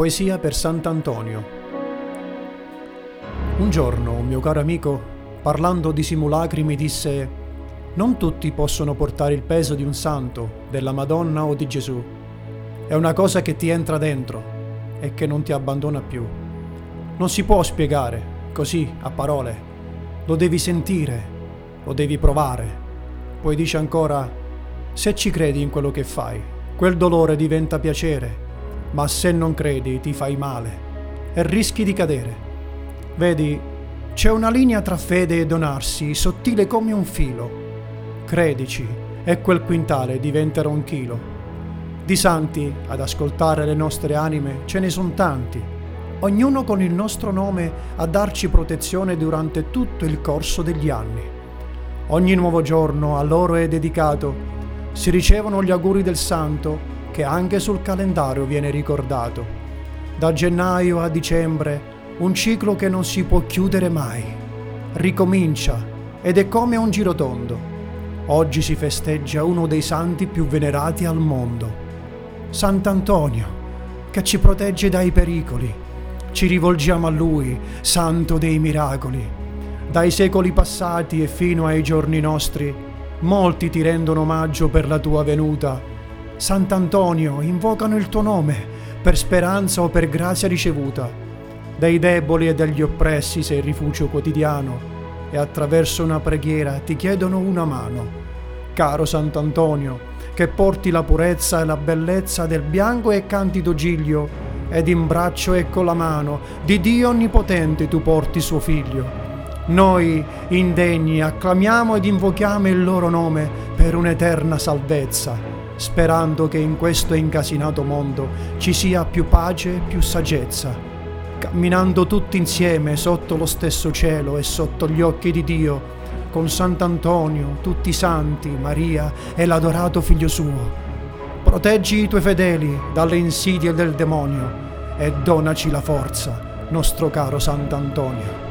Poesia per Sant'Antonio. Un giorno un mio caro amico, parlando di simulacri, mi disse Non tutti possono portare il peso di un santo, della Madonna o di Gesù. È una cosa che ti entra dentro e che non ti abbandona più. Non si può spiegare, così, a parole. Lo devi sentire, lo devi provare. Poi dice ancora, se ci credi in quello che fai, quel dolore diventa piacere ma se non credi ti fai male e rischi di cadere. Vedi, c'è una linea tra fede e donarsi, sottile come un filo. Credici, e quel quintale diventerà un chilo. Di santi, ad ascoltare le nostre anime, ce ne sono tanti, ognuno con il nostro nome a darci protezione durante tutto il corso degli anni. Ogni nuovo giorno a loro è dedicato, si ricevono gli auguri del santo che anche sul calendario viene ricordato. Da gennaio a dicembre un ciclo che non si può chiudere mai. Ricomincia ed è come un girotondo. Oggi si festeggia uno dei santi più venerati al mondo. Sant'Antonio, che ci protegge dai pericoli. Ci rivolgiamo a lui, santo dei miracoli. Dai secoli passati e fino ai giorni nostri, molti ti rendono omaggio per la tua venuta Sant'Antonio, invocano il tuo nome per speranza o per grazia ricevuta. Dai deboli e dagli oppressi sei il rifugio quotidiano e attraverso una preghiera ti chiedono una mano. Caro Sant'Antonio, che porti la purezza e la bellezza del bianco e candido giglio ed in braccio e con la mano di Dio Onnipotente tu porti suo figlio. Noi, indegni, acclamiamo ed invochiamo il loro nome per un'eterna salvezza sperando che in questo incasinato mondo ci sia più pace e più saggezza, camminando tutti insieme sotto lo stesso cielo e sotto gli occhi di Dio, con Sant'Antonio, tutti i santi, Maria e l'adorato figlio suo. Proteggi i tuoi fedeli dalle insidie del demonio e donaci la forza, nostro caro Sant'Antonio.